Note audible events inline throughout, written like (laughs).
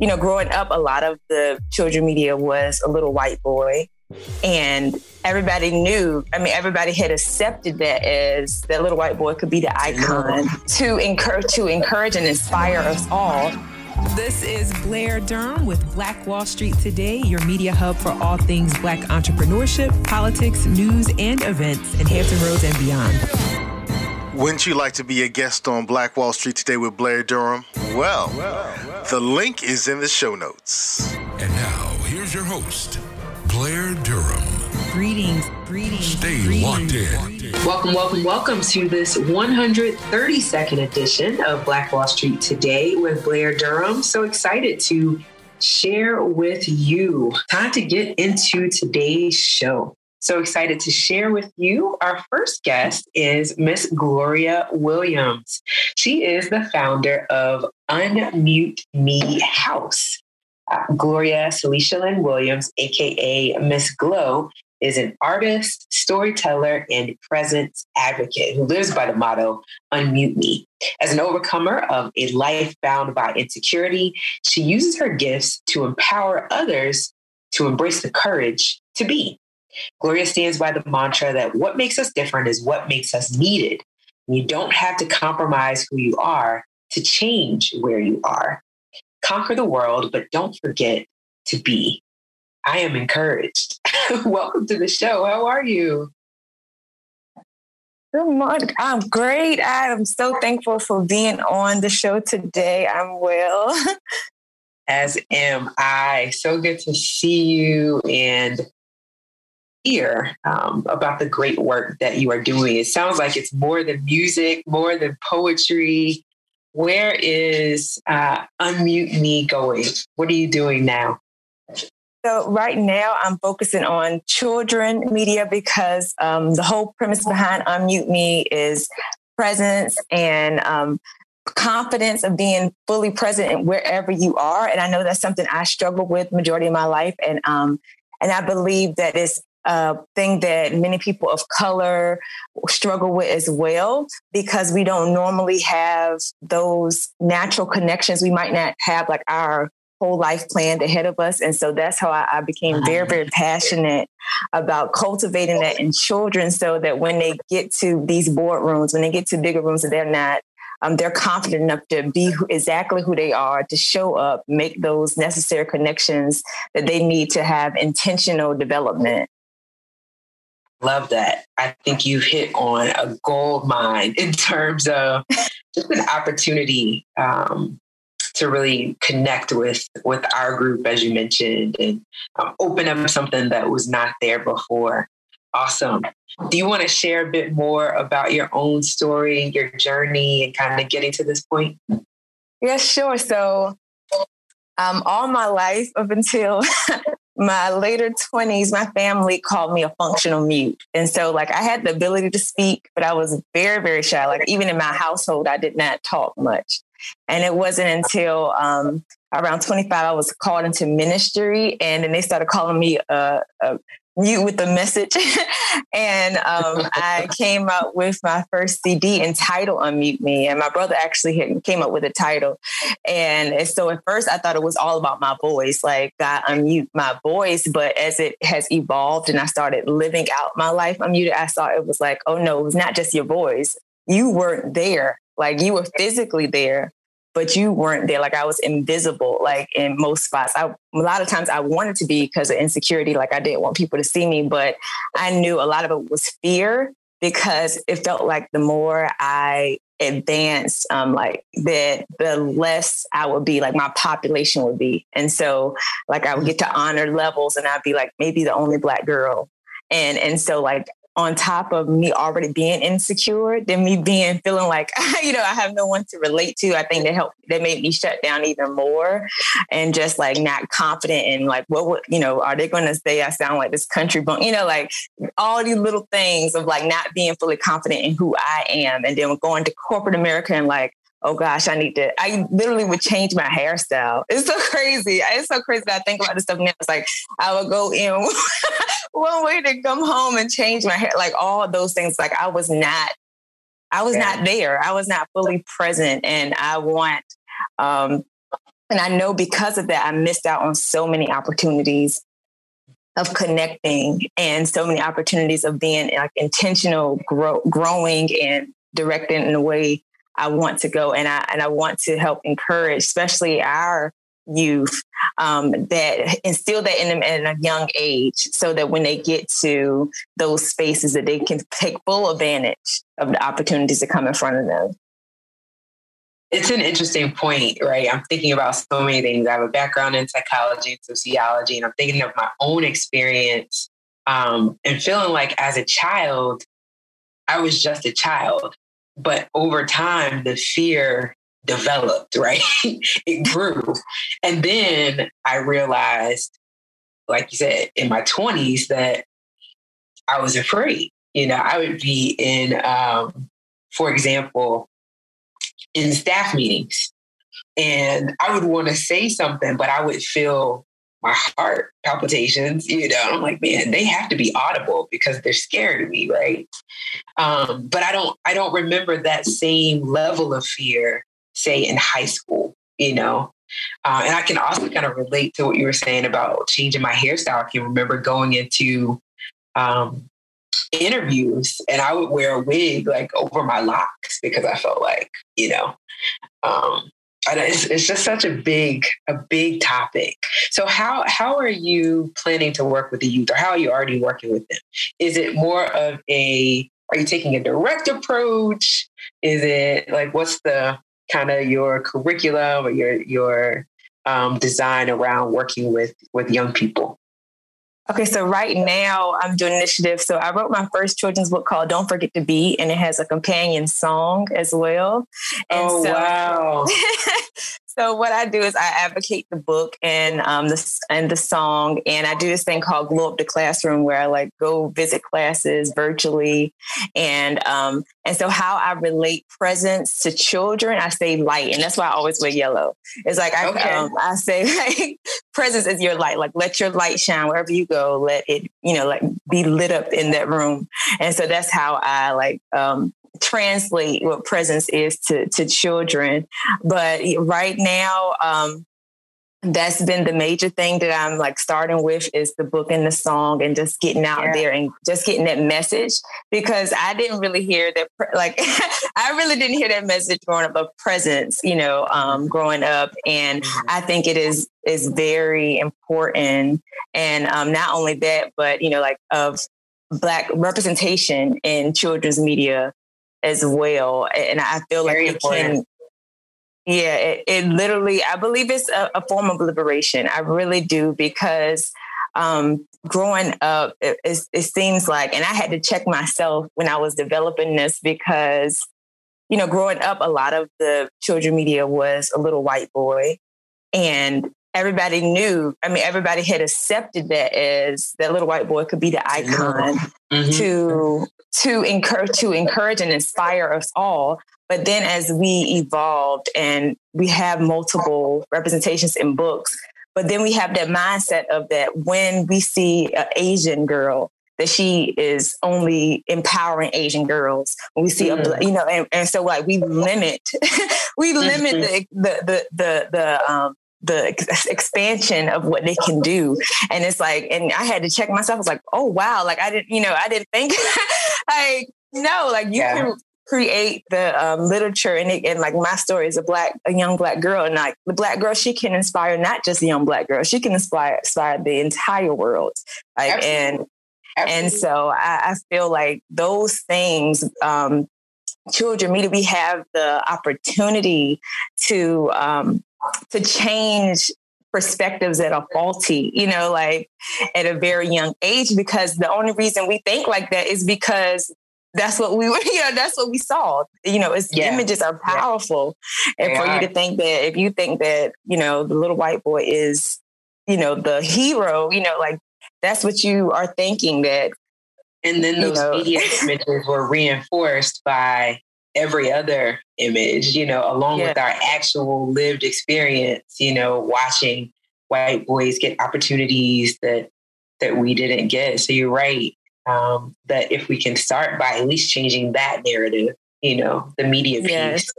you know, growing up, a lot of the children media was a little white boy. And everybody knew, I mean, everybody had accepted that as that little white boy could be the icon to encourage to encourage and inspire us all. This is Blair Durham with Black Wall Street Today, your media hub for all things black entrepreneurship, politics, news, and events in Hampton Roads and beyond. Wouldn't you like to be a guest on Black Wall Street today with Blair Durham? Well, well, well, the link is in the show notes. And now, here's your host, Blair Durham. Greetings, greetings. Stay greetings. locked in. Welcome, welcome, welcome to this 132nd edition of Black Wall Street Today with Blair Durham. So excited to share with you. Time to get into today's show. So excited to share with you. Our first guest is Miss Gloria Williams. She is the founder of Unmute Me House. Uh, Gloria Celicia Lynn Williams, aka Miss Glow, is an artist, storyteller, and presence advocate who lives by the motto Unmute Me. As an overcomer of a life bound by insecurity, she uses her gifts to empower others to embrace the courage to be. Gloria stands by the mantra that what makes us different is what makes us needed. You don't have to compromise who you are to change where you are. Conquer the world, but don't forget to be. I am encouraged. (laughs) Welcome to the show. How are you? Good morning. I'm great. I am so thankful for being on the show today. I'm well. (laughs) As am I. So good to see you and hear um, about the great work that you are doing. It sounds like it's more than music, more than poetry. Where is uh, Unmute Me going? What are you doing now? So right now, I'm focusing on children media because um, the whole premise behind Unmute Me is presence and um, confidence of being fully present wherever you are. And I know that's something I struggle with majority of my life, and um, and I believe that it's a thing that many people of color struggle with as well because we don't normally have those natural connections. We might not have like our whole life planned ahead of us. And so that's how I, I became very, very passionate about cultivating that in children so that when they get to these boardrooms, when they get to bigger rooms, that they're not um, they're confident enough to be who, exactly who they are, to show up, make those necessary connections that they need to have intentional development. Love that. I think you've hit on a gold mine in terms of just an opportunity um, to really connect with with our group, as you mentioned, and um, open up something that was not there before. Awesome. Do you want to share a bit more about your own story, your journey, and kind of getting to this point? Yeah, sure. So, um, all my life up until (laughs) my later 20s, my family called me a functional mute. And so, like, I had the ability to speak, but I was very, very shy. Like, even in my household, I did not talk much. And it wasn't until um, around 25 I was called into ministry, and then they started calling me a, a mute with the message. (laughs) and um, (laughs) I came up with my first CD entitled Unmute Me. And my brother actually came up with a title. And so at first I thought it was all about my voice, like God unmute my voice. But as it has evolved and I started living out my life unmuted, I saw it was like, oh no, it was not just your voice. You weren't there. Like you were physically there, but you weren't there. Like I was invisible, like in most spots. I, a lot of times I wanted to be because of insecurity. Like I didn't want people to see me, but I knew a lot of it was fear because it felt like the more I advanced, um, like that, the less I would be, like my population would be. And so like I would get to honor levels and I'd be like maybe the only black girl. And and so like on top of me already being insecure than me being feeling like (laughs) you know I have no one to relate to. I think that helped that made me shut down even more and just like not confident in like what would you know are they going to say I sound like this country bunk you know like all these little things of like not being fully confident in who I am and then going to corporate America and like oh gosh, I need to. I literally would change my hairstyle. It's so crazy. It's so crazy that I think about this stuff now. It's like I would go in (laughs) one way to come home and change my hair, like all those things. Like I was not, I was yeah. not there. I was not fully present, and I want um, And I know because of that, I missed out on so many opportunities of connecting and so many opportunities of being like intentional grow, growing and directing in a way I want to go. And I and I want to help encourage, especially our youth, um, that instill that in them at a young age, so that when they get to those spaces, that they can take full advantage of the opportunities that come in front of them it's an interesting point, right? I'm thinking about so many things. I have a background in psychology and sociology, and I'm thinking of my own experience um, and feeling like as a child, I was just a child. But over time, the fear developed, (laughs) right? it grew. And then I realized, like you said, in my 20s, that I was afraid. You know, I would be in, um, for example, in staff meetings. And I would want to say something, but I would feel my heart palpitations, you know. I'm like, man, they have to be audible because they're scared of me, right? Um, but I don't I don't remember that same level of fear, say in high school, you know. Uh, and I can also kind of relate to what you were saying about changing my hairstyle. I can remember going into um, interviews and I would wear a wig like over my locks because I felt like, you know, um, it's, it's just such a big, a big topic. So how, how are you planning to work with the youth or how are you already working with them? Is it more of a, are you taking a direct approach? Is it like, what's the kind of your curriculum or your, your um, design around working with, with young people? Okay, so right now I'm doing initiative. So I wrote my first children's book called Don't Forget to Be, and it has a companion song as well. And oh, so, wow. (laughs) So what I do is I advocate the book and um the and the song, and I do this thing called Glow Up the Classroom, where I like go visit classes virtually, and um and so how I relate presence to children, I say light, and that's why I always wear yellow. It's like I okay. um, I say (laughs) like presence is your light, like let your light shine wherever you go, let it you know like be lit up in that room, and so that's how I like um translate what presence is to to children. But right now, um, that's been the major thing that I'm like starting with is the book and the song and just getting out yeah. there and just getting that message because I didn't really hear that (laughs) like I really didn't hear that message growing up of presence, you know, um, growing up, and mm-hmm. I think it is is very important. And um, not only that, but you know, like of black representation in children's media as well. And I feel Very like it can, yeah, it, it, literally, I believe it's a, a, form of liberation. I really do because um, growing up, it, it, it seems like, and I had to check myself when I was developing this because, you know, growing up, a lot of the children media was a little white boy. And everybody knew, I mean, everybody had accepted that as that little white boy could be the icon mm-hmm. to to encourage to encourage and inspire us all. But then as we evolved and we have multiple representations in books, but then we have that mindset of that when we see an Asian girl, that she is only empowering Asian girls. When we see mm. a, you know, and, and, so like we limit, (laughs) we limit mm-hmm. the, the, the, the, the, um, the expansion of what they can do. And it's like, and I had to check myself. I was like, oh wow, like I didn't, you know, I didn't think (laughs) like no, like you yeah. can create the um, literature and, it, and like my story is a black a young black girl and like the black girl she can inspire not just a young black girl she can inspire inspire the entire world like Absolutely. and Absolutely. and so I, I, feel like those things um, children media we have the opportunity to um, to change perspectives that are faulty, you know, like at a very young age, because the only reason we think like that is because that's what we were, (laughs) you know, that's what we saw. You know, it's yeah. images are powerful. Yeah. And for you to think that if you think that, you know, the little white boy is, you know, the hero, you know, like that's what you are thinking that. And then those you know, media (laughs) images were reinforced by every other image, you know, along yeah. with our actual lived experience, you know, watching white boys get opportunities that that we didn't get. So you're right. Um, that if we can start by at least changing that narrative, you know, the media piece, yes.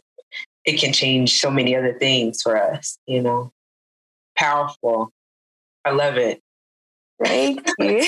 it can change so many other things for us, you know. Powerful. I love it. Thank (laughs) you.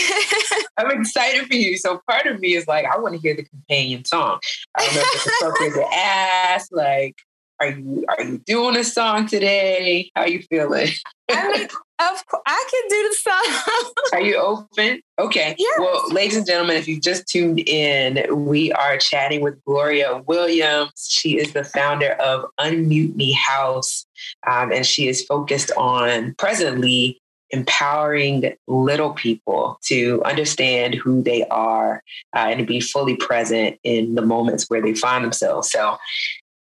I'm excited for you. So part of me is like, I want to hear the companion song. I don't know if it's appropriate to (laughs) ask, like, are you are you doing a song today? How you feeling? I mean, of course, I can do the song. (laughs) are you open? Okay. Yes. Well, ladies and gentlemen, if you just tuned in, we are chatting with Gloria Williams. She is the founder of Unmute Me House, um, and she is focused on presently empowering little people to understand who they are uh, and to be fully present in the moments where they find themselves. So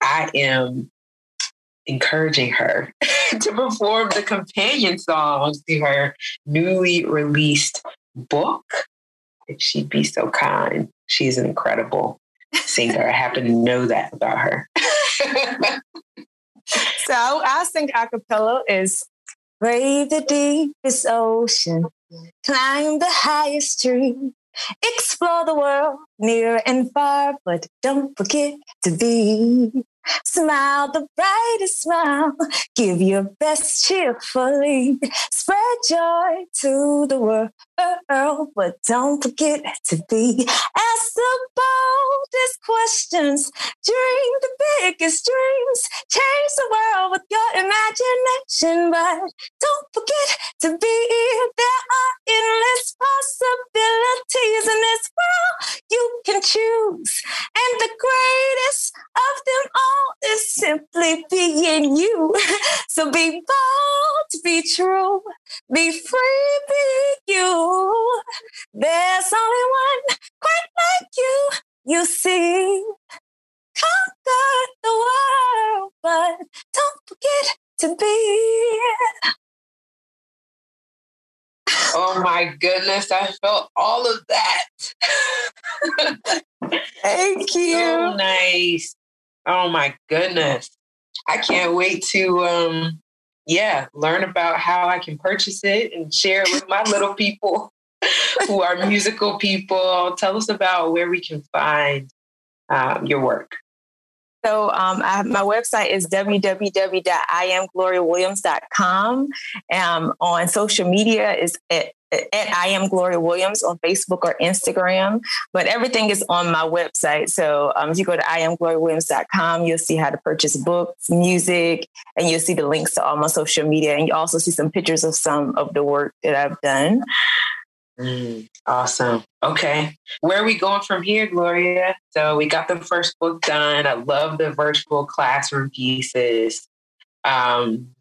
I am encouraging her (laughs) to perform the companion songs to her newly released book. If she'd be so kind, she's an incredible singer. I happen to know that about her. (laughs) so I'll sing a cappella is Brave the deepest ocean, climb the highest tree, explore the world near and far, but don't forget to be Smile the brightest smile. Give your best cheerfully. Spread joy to the world, but don't forget to be. Ask the boldest questions. Dream the biggest dreams. Change the world with your imagination, but don't forget to be. There are endless possibilities in this world you can choose. And the greatest of them all is simply being you. (laughs) So be bold, be true, be free, be you. There's only one quite like you, you see. Conquer the world, but don't forget to be. Oh my goodness, I felt all of that. Thank (laughs) you. So nice. Oh my goodness. I can't wait to um yeah, learn about how I can purchase it and share it with my little people (laughs) who are musical people. Tell us about where we can find um, your work. So um, I, my website is www.iamgloriawilliams.com. Um, on social media is at, at I am Gloria Williams on Facebook or Instagram, but everything is on my website. So um, if you go to iamgloriawilliams.com, you'll see how to purchase books, music, and you'll see the links to all my social media. And you also see some pictures of some of the work that I've done. Mm, awesome. Okay. Where are we going from here, Gloria? So we got the first book done. I love the virtual classroom pieces. Um,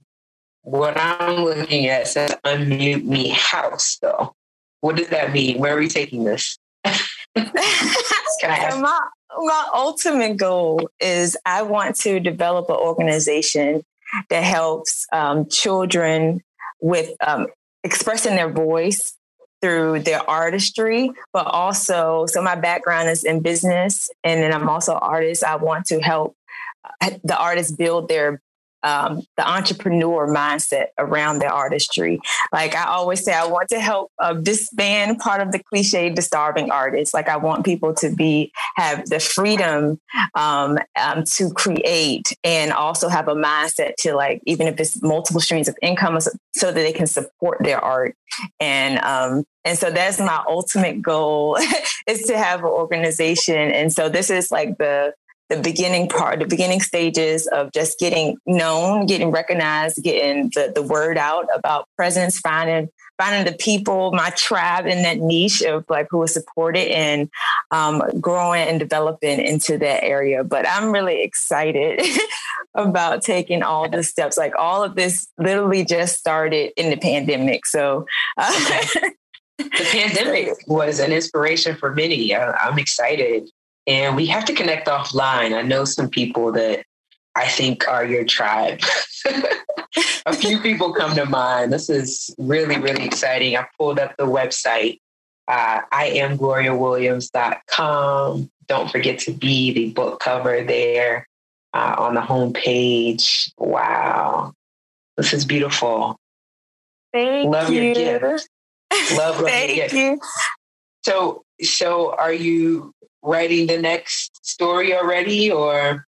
what I'm looking at says unmute me house though. What does that mean? Where are we taking this? (laughs) Can I ask? my, my ultimate goal is I want to develop an organization that helps um, children with um, expressing their voice through their artistry, but also, so my background is in business and then I'm also an artist. I want to help uh, the artists build their um, the entrepreneur mindset around their artistry. Like I always say, I want to help uh, disband part of the cliche, the starving artist. Like I want people to be have the freedom um, um, to create and also have a mindset to like even if it's multiple streams of income, so that they can support their art. And um, and so that's my ultimate goal (laughs) is to have an organization. And so this is like the the beginning part, the beginning stages of just getting known, getting recognized, getting the, the word out about presence, finding finding the people, my tribe in that niche of like who will support it and um, growing and developing into that area. But I'm really excited (laughs) about taking all the steps. Like all of this literally just started in the pandemic. So uh, (laughs) the pandemic was an inspiration for many. I'm excited and we have to connect offline. I know some people that I think are your tribe. (laughs) a few (laughs) people come to mind. This is really, really exciting. I pulled up the website. Uh, I am gloriawilliams.com. Don't forget to be the book cover there uh, on the homepage. Wow. This is beautiful. Thank love you. your gift. (laughs) Love, love Thank your gift. you. So, so are you writing the next story already or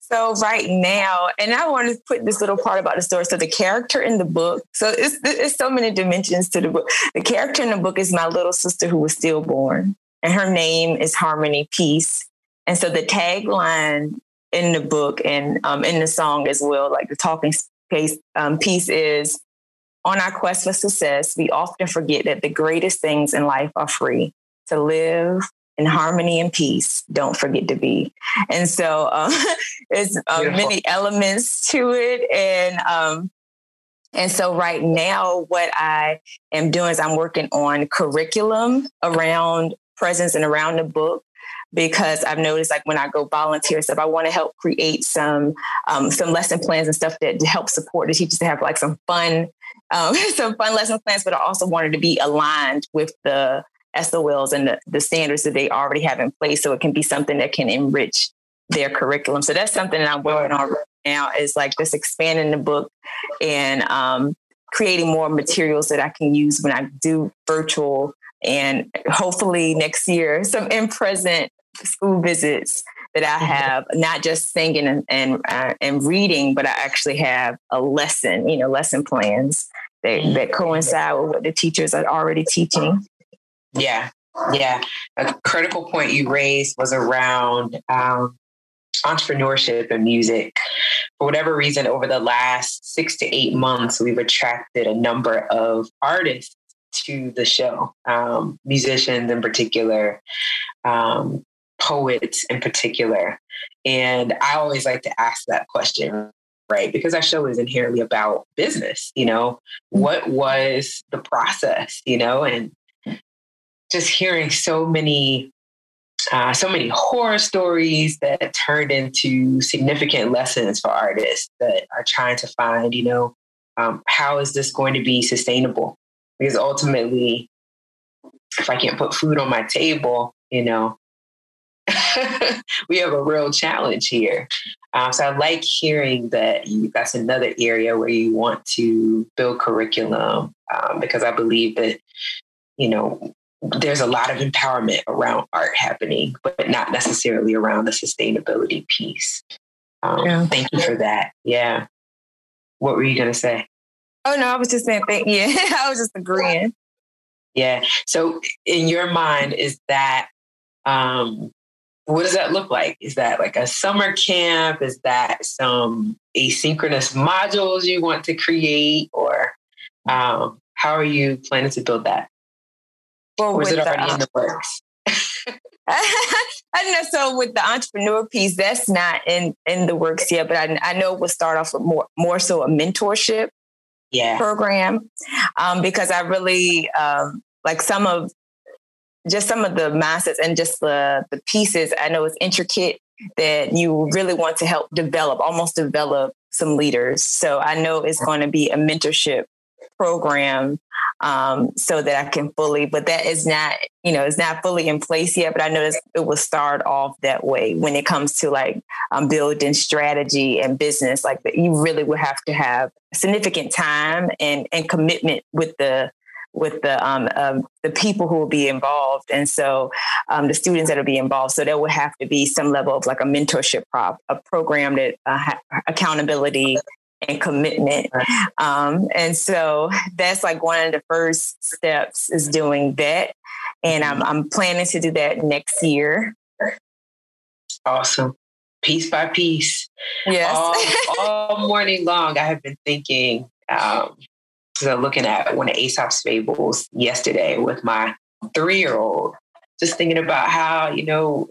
So right now, and I want to put this little part about the story. So the character in the book, so it's, it's so many dimensions to the book. The character in the book is my little sister who was stillborn, and her name is Harmony Peace. And so the tagline in the book and um, in the song as well, like the talking piece, um, piece is on our quest for success, we often forget that the greatest things in life are free to live, in harmony and peace. Don't forget to be. And so um, (laughs) there's uh, many elements to it. And um, and so right now, what I am doing is I'm working on curriculum around presence and around the book because I've noticed like when I go volunteer stuff, I want to help create some um, some lesson plans and stuff that to help support the teachers to have like some fun um, (laughs) some fun lesson plans, but I also wanted to be aligned with the SOLs and the, the standards that they already have in place. So it can be something that can enrich their curriculum. So that's something that I'm working on right now is like just expanding the book and um, creating more materials that I can use when I do virtual and hopefully next year (laughs) some in present school visits that I mm-hmm. have not just singing and and, uh, and reading, but I actually have a lesson, you know, lesson plans that, mm-hmm. that coincide with what the teachers are already teaching. Yeah. Yeah. A critical point you raised was around um, entrepreneurship and music. For whatever reason, over the last six to eight months, we've attracted a number of artists to the show, um, musicians in particular, um, poets in particular. And I always like to ask that question, right? Because our show is inherently about business, you know, what was the process, you know, and just hearing so many uh, so many horror stories that turned into significant lessons for artists that are trying to find, you know, um, how is this going to be sustainable? Because ultimately, if I can't put food on my table, you know, (laughs) we have a real challenge here. Um, so I like hearing that you, that's another area where you want to build curriculum um, because I believe that, you know, there's a lot of empowerment around art happening, but not necessarily around the sustainability piece. Um, yeah. Thank you for that. Yeah. What were you going to say? Oh, no, I was just saying, thank you. (laughs) I was just agreeing. Yeah. So, in your mind, is that, um, what does that look like? Is that like a summer camp? Is that some asynchronous modules you want to create? Or um, how are you planning to build that? Or is it already the, in the works? (laughs) I don't know. So with the entrepreneur piece, that's not in in the works yet, but I, I know we'll start off with more more so a mentorship yeah. program um, because I really um, like some of just some of the mindsets and just the the pieces. I know it's intricate that you really want to help develop, almost develop some leaders. So I know it's going to be a mentorship program um, so that I can fully, but that is not, you know, it's not fully in place yet. But I noticed it will start off that way when it comes to like um, building strategy and business. Like you really would have to have significant time and and commitment with the with the um, um, the people who will be involved, and so um, the students that will be involved. So there will have to be some level of like a mentorship prop, a program that uh, accountability and commitment. Um, and so that's like one of the first steps is doing that. And I'm, I'm planning to do that next year. Awesome. Piece by piece. Yes. All, (laughs) all morning long, I have been thinking, um, so looking at one of Aesop's fables yesterday with my three year old, just thinking about how, you know,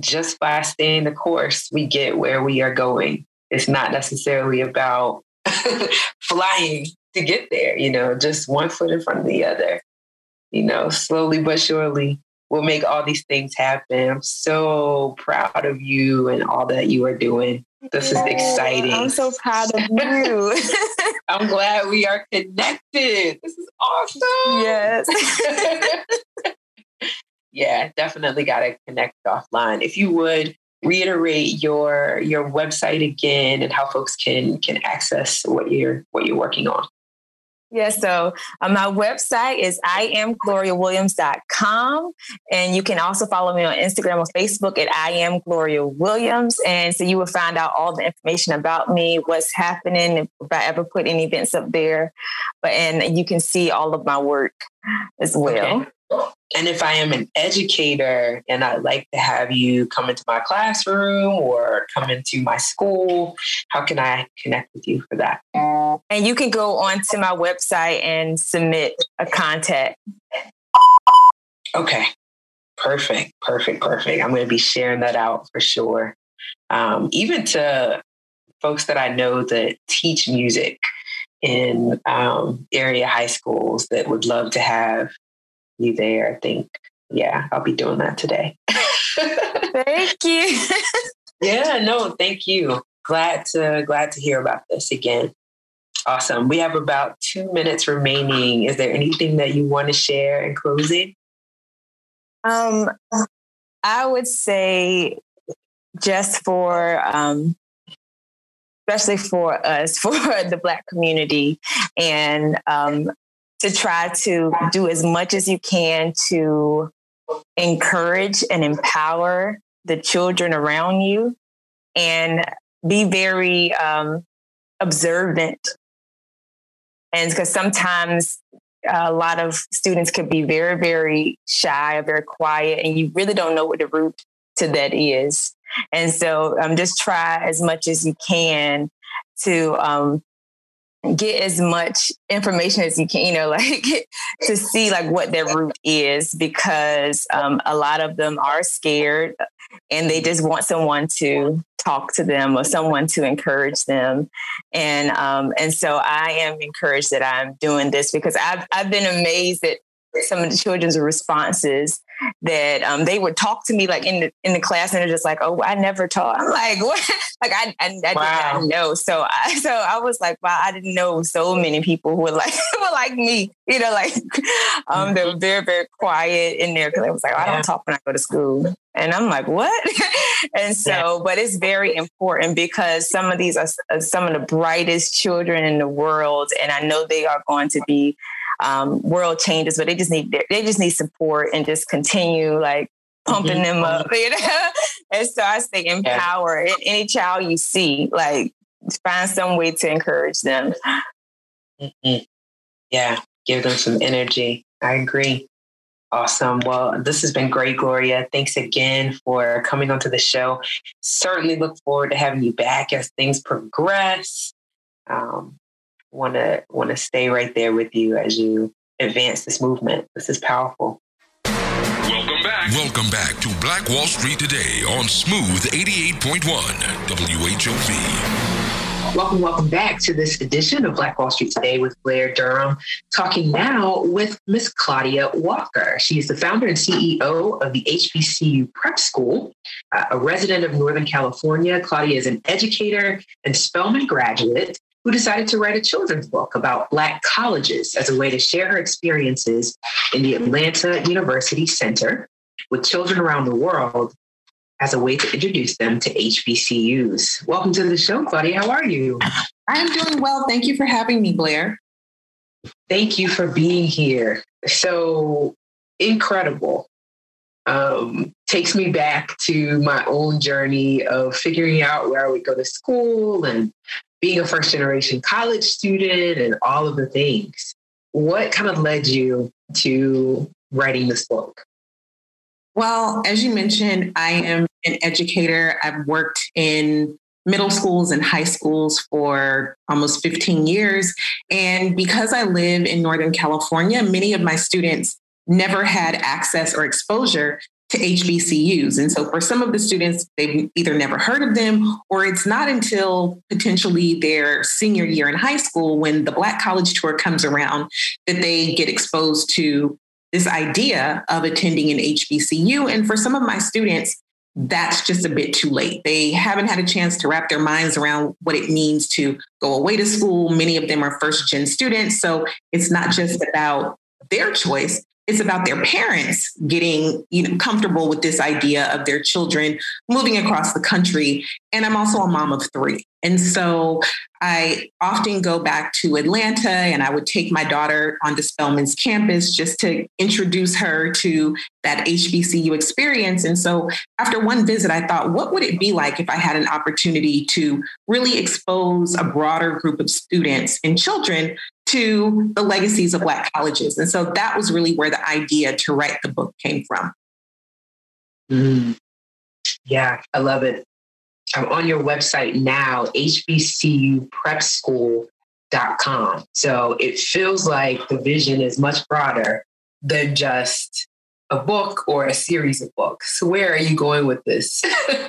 just by staying the course, we get where we are going it's not necessarily about (laughs) flying to get there, you know, just one foot in front of the other. You know, slowly but surely we'll make all these things happen. I'm so proud of you and all that you are doing. This is exciting. I'm so proud of you. (laughs) I'm glad we are connected. This is awesome. Yes. (laughs) yeah, definitely got to connect offline. If you would reiterate your your website again and how folks can can access what you're what you're working on Yeah, so uh, my website is iamgloriawilliams.com. And you can also follow me on Instagram or Facebook at I am Gloria Williams. And so you will find out all the information about me, what's happening, if I ever put any events up there. But and you can see all of my work as well. Okay. And if I am an educator and I'd like to have you come into my classroom or come into my school, how can I connect with you for that? And you can go onto my website and submit a contact. Okay. Perfect. Perfect. Perfect. I'm going to be sharing that out for sure. Um, even to folks that I know that teach music in um, area high schools that would love to have you there. I think, yeah, I'll be doing that today. (laughs) thank you. yeah, no, thank you. Glad to glad to hear about this again. Awesome. We have about two minutes remaining. Is there anything that you want to share in closing? Um, I would say just for um, especially for us, (laughs) for the Black community, and um, to try to do as much as you can to encourage and empower the children around you and be very um, observant. And because sometimes a lot of students could be very, very shy or very quiet, and you really don't know what the root to that is. And so um, just try as much as you can to um, get as much information as you can, you know, (laughs) like to see like what their root is because um, a lot of them are scared and they just want someone to talk to them or someone to encourage them. And um, and so I am encouraged that I'm doing this because I've I've been amazed at some of the children's responses that um, they would talk to me like in the in the class and they're just like, oh, I never taught. I'm like, (laughs) what? like I, I, I wow. did not know. So I (laughs) so I was like, wow, I didn't know so many people who were like (laughs) were like me. You know, like um, they were mm-hmm. very very quiet in there because I was like, oh, I don't talk when I go to school. And I'm like, what? and so, yeah. but it's very important because some of these are some of the brightest children in the world, and I know they are going to be um, world changes, but they just need they just need support and just continue like pumping mm-hmm. them up, (laughs) you know. and so I say empower yeah. any child you see, like find some way to encourage them. Mm-hmm. Yeah, give them some energy. I agree. Awesome. Well, this has been great, Gloria. Thanks again for coming onto the show. Certainly look forward to having you back as things progress. Um, want to want to stay right there with you as you advance this movement. This is powerful. Welcome back. Welcome back to Black Wall Street today on Smooth 88.1 WHOV. Welcome, welcome back to this edition of Black Wall Street Today with Blair Durham, talking now with Miss Claudia Walker. She is the founder and CEO of the HBCU Prep School, uh, a resident of Northern California. Claudia is an educator and Spelman graduate who decided to write a children's book about Black colleges as a way to share her experiences in the Atlanta University Center with children around the world as a way to introduce them to HBCUs. Welcome to the show, Claudia. How are you? I'm doing well. Thank you for having me, Blair. Thank you for being here. So incredible. Um, takes me back to my own journey of figuring out where I would go to school and being a first generation college student and all of the things. What kind of led you to writing this book? Well, as you mentioned, I am an educator. I've worked in middle schools and high schools for almost 15 years. And because I live in Northern California, many of my students never had access or exposure to HBCUs. And so for some of the students, they've either never heard of them or it's not until potentially their senior year in high school when the Black College Tour comes around that they get exposed to this idea of attending an HBCU. And for some of my students, that's just a bit too late. They haven't had a chance to wrap their minds around what it means to go away to school. Many of them are first gen students. So it's not just about their choice, it's about their parents getting you know comfortable with this idea of their children moving across the country and i'm also a mom of three and so I often go back to Atlanta and I would take my daughter onto Spelman's campus just to introduce her to that HBCU experience. And so after one visit, I thought, what would it be like if I had an opportunity to really expose a broader group of students and children to the legacies of Black colleges? And so that was really where the idea to write the book came from. Mm. Yeah, I love it. I'm on your website now, hbcuprepschool.com. So it feels like the vision is much broader than just a book or a series of books. Where are you going with this? (laughs)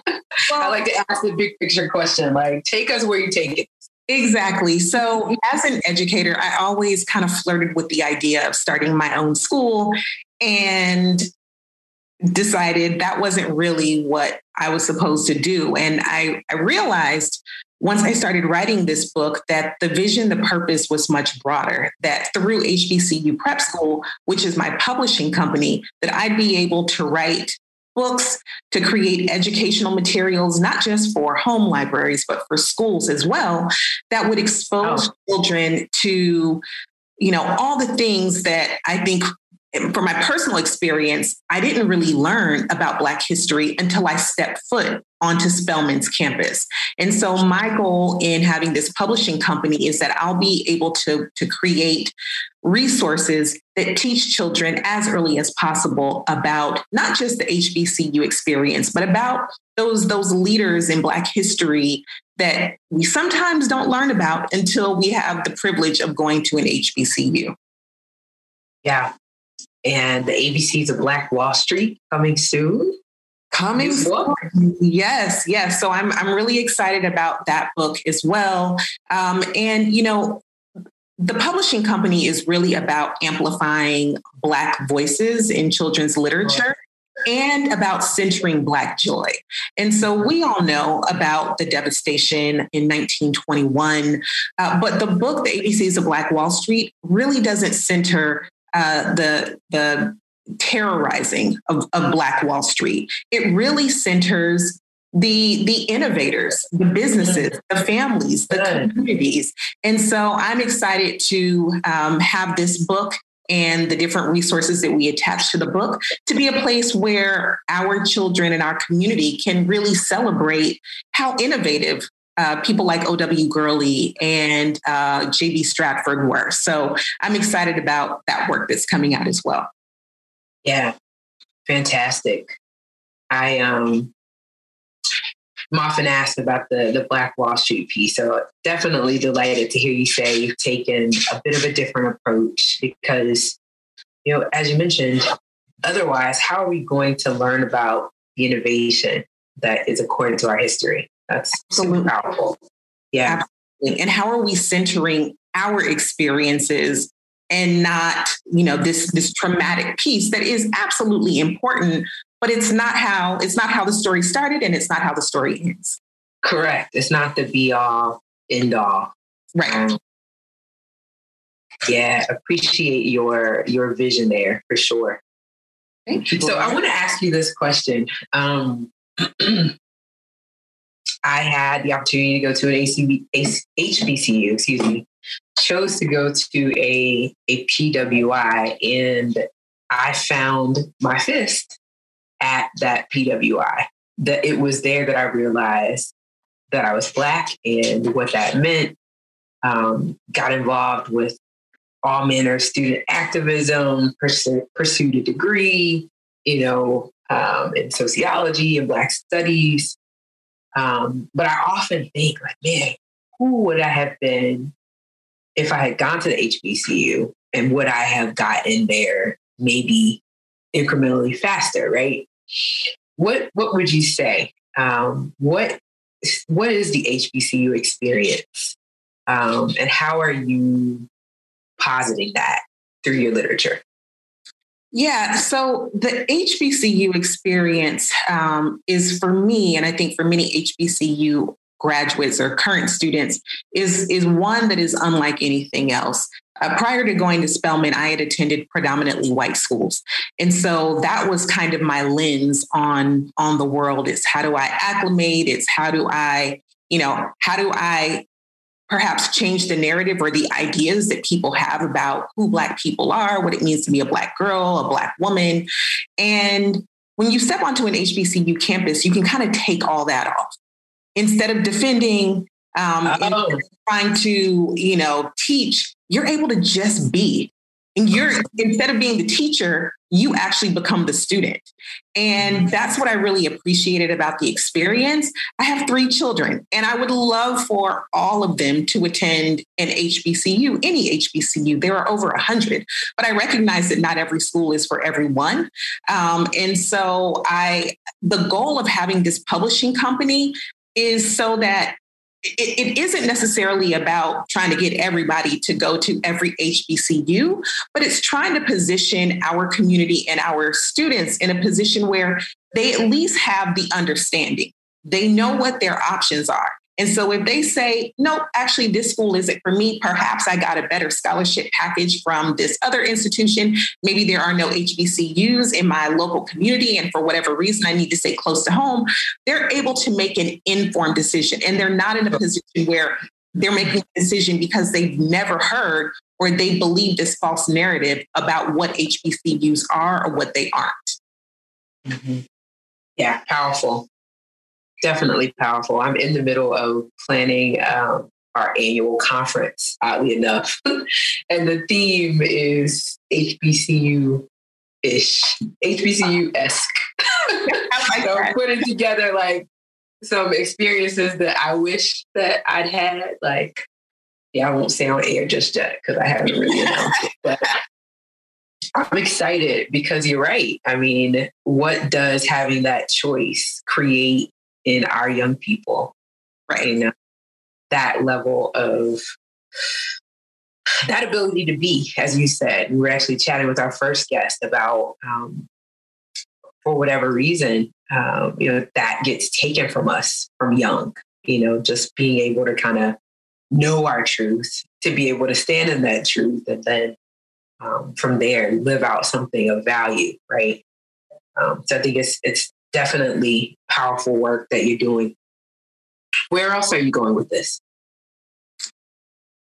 Well, I like to ask the big picture question, like take us where you take it. Exactly. So, as an educator, I always kind of flirted with the idea of starting my own school. And decided that wasn't really what I was supposed to do. And I, I realized once I started writing this book that the vision, the purpose was much broader, that through HBCU Prep School, which is my publishing company, that I'd be able to write books to create educational materials, not just for home libraries, but for schools as well, that would expose oh. children to you know all the things that i think from my personal experience, I didn't really learn about Black history until I stepped foot onto Spelman's campus. And so my goal in having this publishing company is that I'll be able to, to create resources that teach children as early as possible about not just the HBCU experience, but about those, those leaders in Black history that we sometimes don't learn about until we have the privilege of going to an HBCU. Yeah, and the ABCs of Black Wall Street coming soon. Coming soon. Yes, yes. So I'm I'm really excited about that book as well. Um, and you know, the publishing company is really about amplifying Black voices in children's literature. And about centering Black joy. And so we all know about the devastation in 1921. Uh, but the book, The ABCs of Black Wall Street, really doesn't center uh, the the terrorizing of, of Black Wall Street. It really centers the the innovators, the businesses, the families, the communities, and so I'm excited to um, have this book and the different resources that we attach to the book to be a place where our children and our community can really celebrate how innovative uh, people like O.W. Gurley and uh, J.B. Stratford were. So I'm excited about that work that's coming out as well. Yeah, fantastic. I um, I'm often asked about the the Black Wall Street piece, so definitely delighted to hear you say you've taken a bit of a different approach because, you know, as you mentioned, otherwise, how are we going to learn about the innovation that is according to our history? That's Absolutely. powerful. Yeah. Absolutely. And how are we centering our experiences and not, you know, this this traumatic piece that is absolutely important, but it's not how it's not how the story started and it's not how the story ends. Correct. It's not the be all end all. Right. Um, yeah, appreciate your your vision there for sure. Thank you. So I want to ask you this question. Um, (clears throat) I had the opportunity to go to an ACB, HBCU, excuse me, chose to go to a, a PWI and I found my fist at that PWI. That it was there that I realized that I was Black and what that meant. Um, got involved with all manner of student activism, pursued, pursued a degree, you know, um, in sociology and Black studies. Um, but I often think, like, man, who would I have been if I had gone to the HBCU and would I have gotten there maybe incrementally faster, right? What what would you say? Um, what what is the HBCU experience? Um, and how are you positing that through your literature? Yeah, so the HBCU experience um, is for me, and I think for many HBCU graduates or current students is, is one that is unlike anything else. Uh, prior to going to Spelman, I had attended predominantly white schools. And so that was kind of my lens on, on the world. It's how do I acclimate? It's how do I, you know, how do I perhaps change the narrative or the ideas that people have about who Black people are, what it means to be a Black girl, a Black woman. And when you step onto an HBCU campus, you can kind of take all that off. Instead of defending um, oh. trying to, you know, teach, you're able to just be. You're instead of being the teacher, you actually become the student. And that's what I really appreciated about the experience. I have three children, and I would love for all of them to attend an HBCU, any HBCU. There are over 100, but I recognize that not every school is for everyone. Um, and so I, the goal of having this publishing company is so that it, it isn't necessarily about trying to get everybody to go to every HBCU, but it's trying to position our community and our students in a position where they at least have the understanding. They know what their options are. And so if they say, nope, actually, this school isn't for me, perhaps I got a better scholarship package from this other institution. Maybe there are no HBCUs in my local community. And for whatever reason, I need to stay close to home. They're able to make an informed decision. And they're not in a position where they're making a decision because they've never heard or they believe this false narrative about what HBCUs are or what they aren't. Mm-hmm. Yeah, powerful definitely powerful. I'm in the middle of planning um, our annual conference, oddly enough. (laughs) and the theme is HBCU ish, HBCU esque. (laughs) so I'm putting together like some experiences that I wish that I'd had. Like, yeah, I won't say on air just yet because I haven't really announced it. But I'm excited because you're right. I mean, what does having that choice create in our young people, right? You know, that level of that ability to be, as you said. We were actually chatting with our first guest about, um, for whatever reason, um, you know, that gets taken from us from young. You know, just being able to kind of know our truth, to be able to stand in that truth, and then um, from there live out something of value, right? Um, so I think it's it's definitely powerful work that you're doing. Where else are you going with this?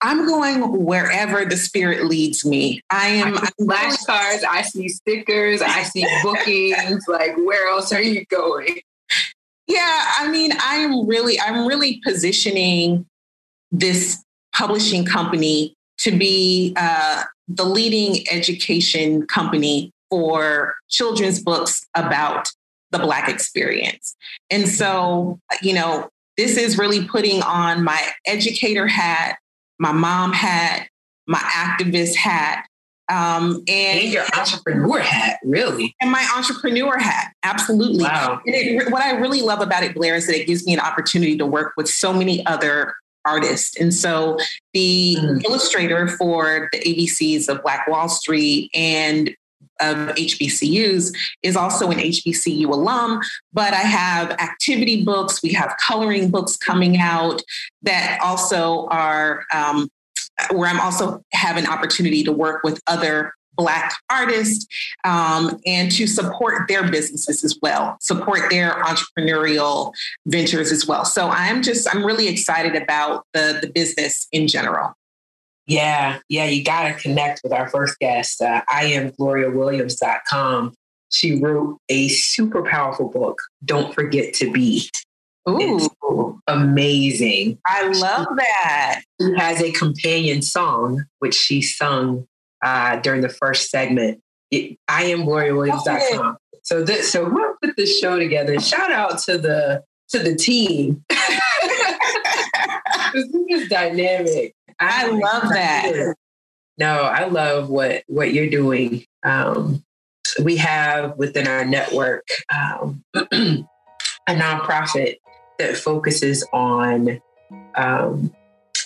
I'm going wherever the spirit leads me. I am I flashcards, I see stickers, I see (laughs) bookings. like, where else are you going? Yeah, I mean, I am really, I'm really positioning this publishing company to be uh, the leading education company for children's books about the Black experience. And so, you know, this is really putting on my educator hat, my mom hat, my activist hat, um, and, and, your entrepreneur hat, really. And my entrepreneur hat, absolutely. Wow. And it, what I really love about it, Blair, is that it gives me an opportunity to work with so many other artists. And so the mm. illustrator for the ABCs of Black Wall Street and of HBCUs is also an HBCU alum, but I have activity books, we have coloring books coming out that also are um, where I'm also have an opportunity to work with other Black artists um, and to support their businesses as well, support their entrepreneurial ventures as well. So I'm just, I'm really excited about the, the business in general. Yeah, yeah, you got to connect with our first guest. Uh, I am GloriaWilliams.com. She wrote a super powerful book, Don't Forget to Be. Ooh, it's amazing. I love that. She has a companion song, which she sung uh, during the first segment. It, I am GloriaWilliams.com. So this, so we'll put this show together. Shout out to the to the team. (laughs) this is dynamic. I, love that. No, I love what what you're doing. Um, we have within our network um, (clears throat) a nonprofit that focuses on um,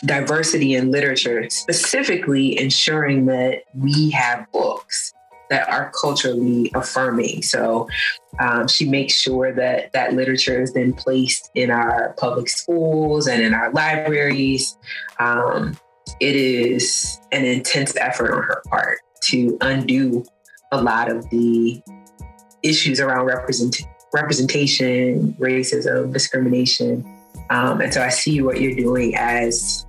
diversity in literature, specifically ensuring that we have books that are culturally affirming. So um, she makes sure that that literature is then placed in our public schools and in our libraries. Um, it is an intense effort on her part to undo a lot of the issues around represent- representation, racism, discrimination. Um, and so I see what you're doing as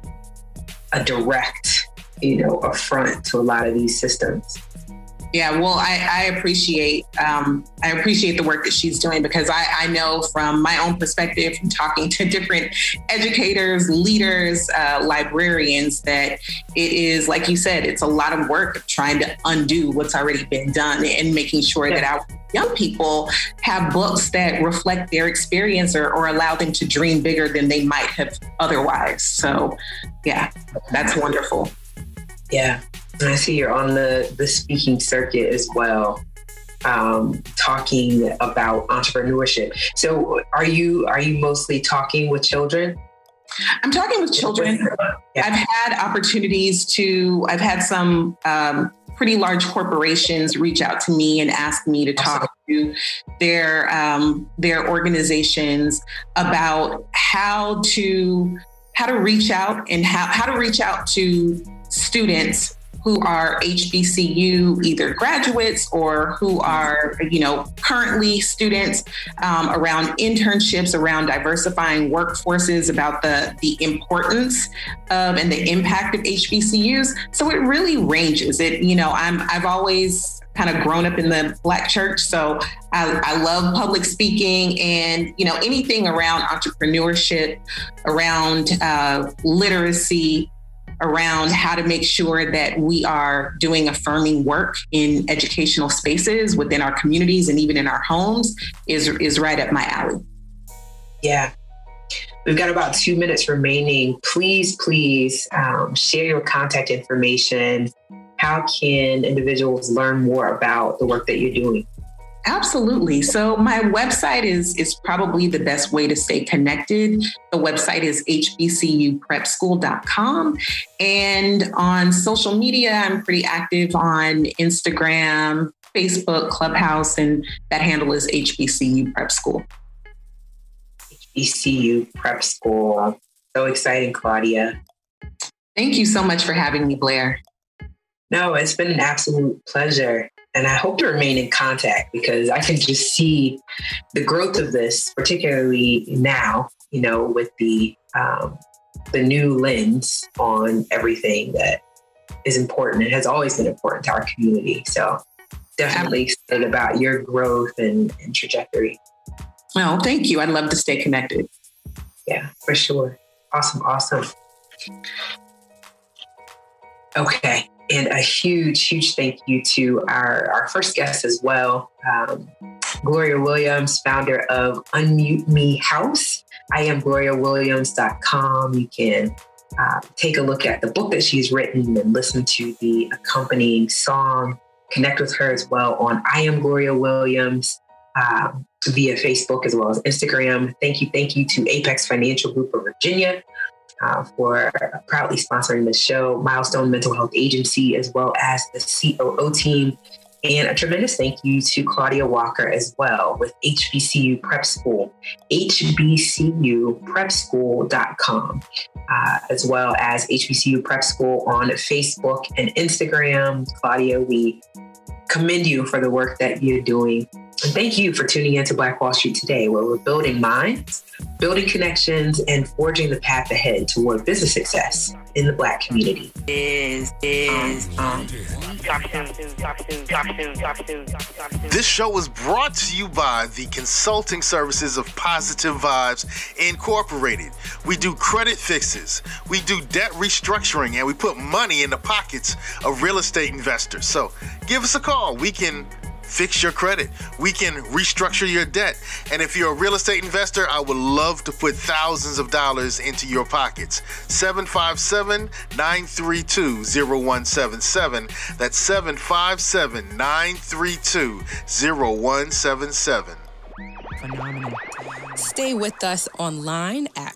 a direct, you know, affront to a lot of these systems. Yeah, well, I, I appreciate um, I appreciate the work that she's doing because I, I know from my own perspective, from talking to (laughs) different educators, leaders, uh, librarians, that it is like you said, it's a lot of work trying to undo what's already been done and making sure yeah. that our young people have books that reflect their experience or, or allow them to dream bigger than they might have otherwise. So, yeah, that's wonderful. Yeah, I see you're on the, the speaking circuit as well, um, talking about entrepreneurship. So are you are you mostly talking with children? I'm talking with children. Yeah. I've had opportunities to, I've had some um, pretty large corporations reach out to me and ask me to talk to their um, their organizations about how to how to reach out and how, how to reach out to students who are HBCU either graduates or who are, you know, currently students um, around internships, around diversifying workforces, about the the importance of and the impact of HBCUs. So it really ranges. It, you know, I'm I've always kind of grown up in the black church so I, I, love public speaking and you know anything around entrepreneurship around uh, literacy around how to make sure that we are doing affirming work in educational spaces within our communities and even in our homes is is right up my alley. Yeah. We've got about two minutes remaining. Please, please um, share your contact information. How can individuals learn more about the work that you're doing? Absolutely. So my website is is probably the best way to stay connected. The website is hbcuprepschool.com. And on social media, I'm pretty active on Instagram, Facebook, Clubhouse, and that handle is HBCU Prep School. HBCU Prep School. So exciting, Claudia. Thank you so much for having me, Blair. No, it's been an absolute pleasure. And I hope to remain in contact because I can just see the growth of this, particularly now, you know, with the um, the new lens on everything that is important and has always been important to our community. So definitely excited about your growth and, and trajectory. Well, thank you. I'd love to stay connected. Yeah, for sure. Awesome, awesome. Okay. And a huge, huge thank you to our, our first guest as well, um, Gloria Williams, founder of Unmute Me House. I am GloriaWilliams.com. You can uh, take a look at the book that she's written and listen to the accompanying song. Connect with her as well on I am Gloria Williams um, via Facebook as well as Instagram. Thank you, thank you to Apex Financial Group of Virginia uh, for proudly sponsoring the show, Milestone Mental Health Agency, as well as the COO team. And a tremendous thank you to Claudia Walker as well with HBCU Prep School, hbcuprepschool.com, uh, as well as HBCU Prep School on Facebook and Instagram. Claudia, we commend you for the work that you're doing and thank you for tuning in to Black Wall Street today, where we're building minds, building connections, and forging the path ahead toward business success in the Black community. Is is um, This show was brought to you by the consulting services of Positive Vibes Incorporated. We do credit fixes, we do debt restructuring, and we put money in the pockets of real estate investors. So give us a call. We can fix your credit. We can restructure your debt. And if you're a real estate investor, I would love to put thousands of dollars into your pockets. 757 932 0177. That's 757 932 0177. Phenomenal. Stay with us online at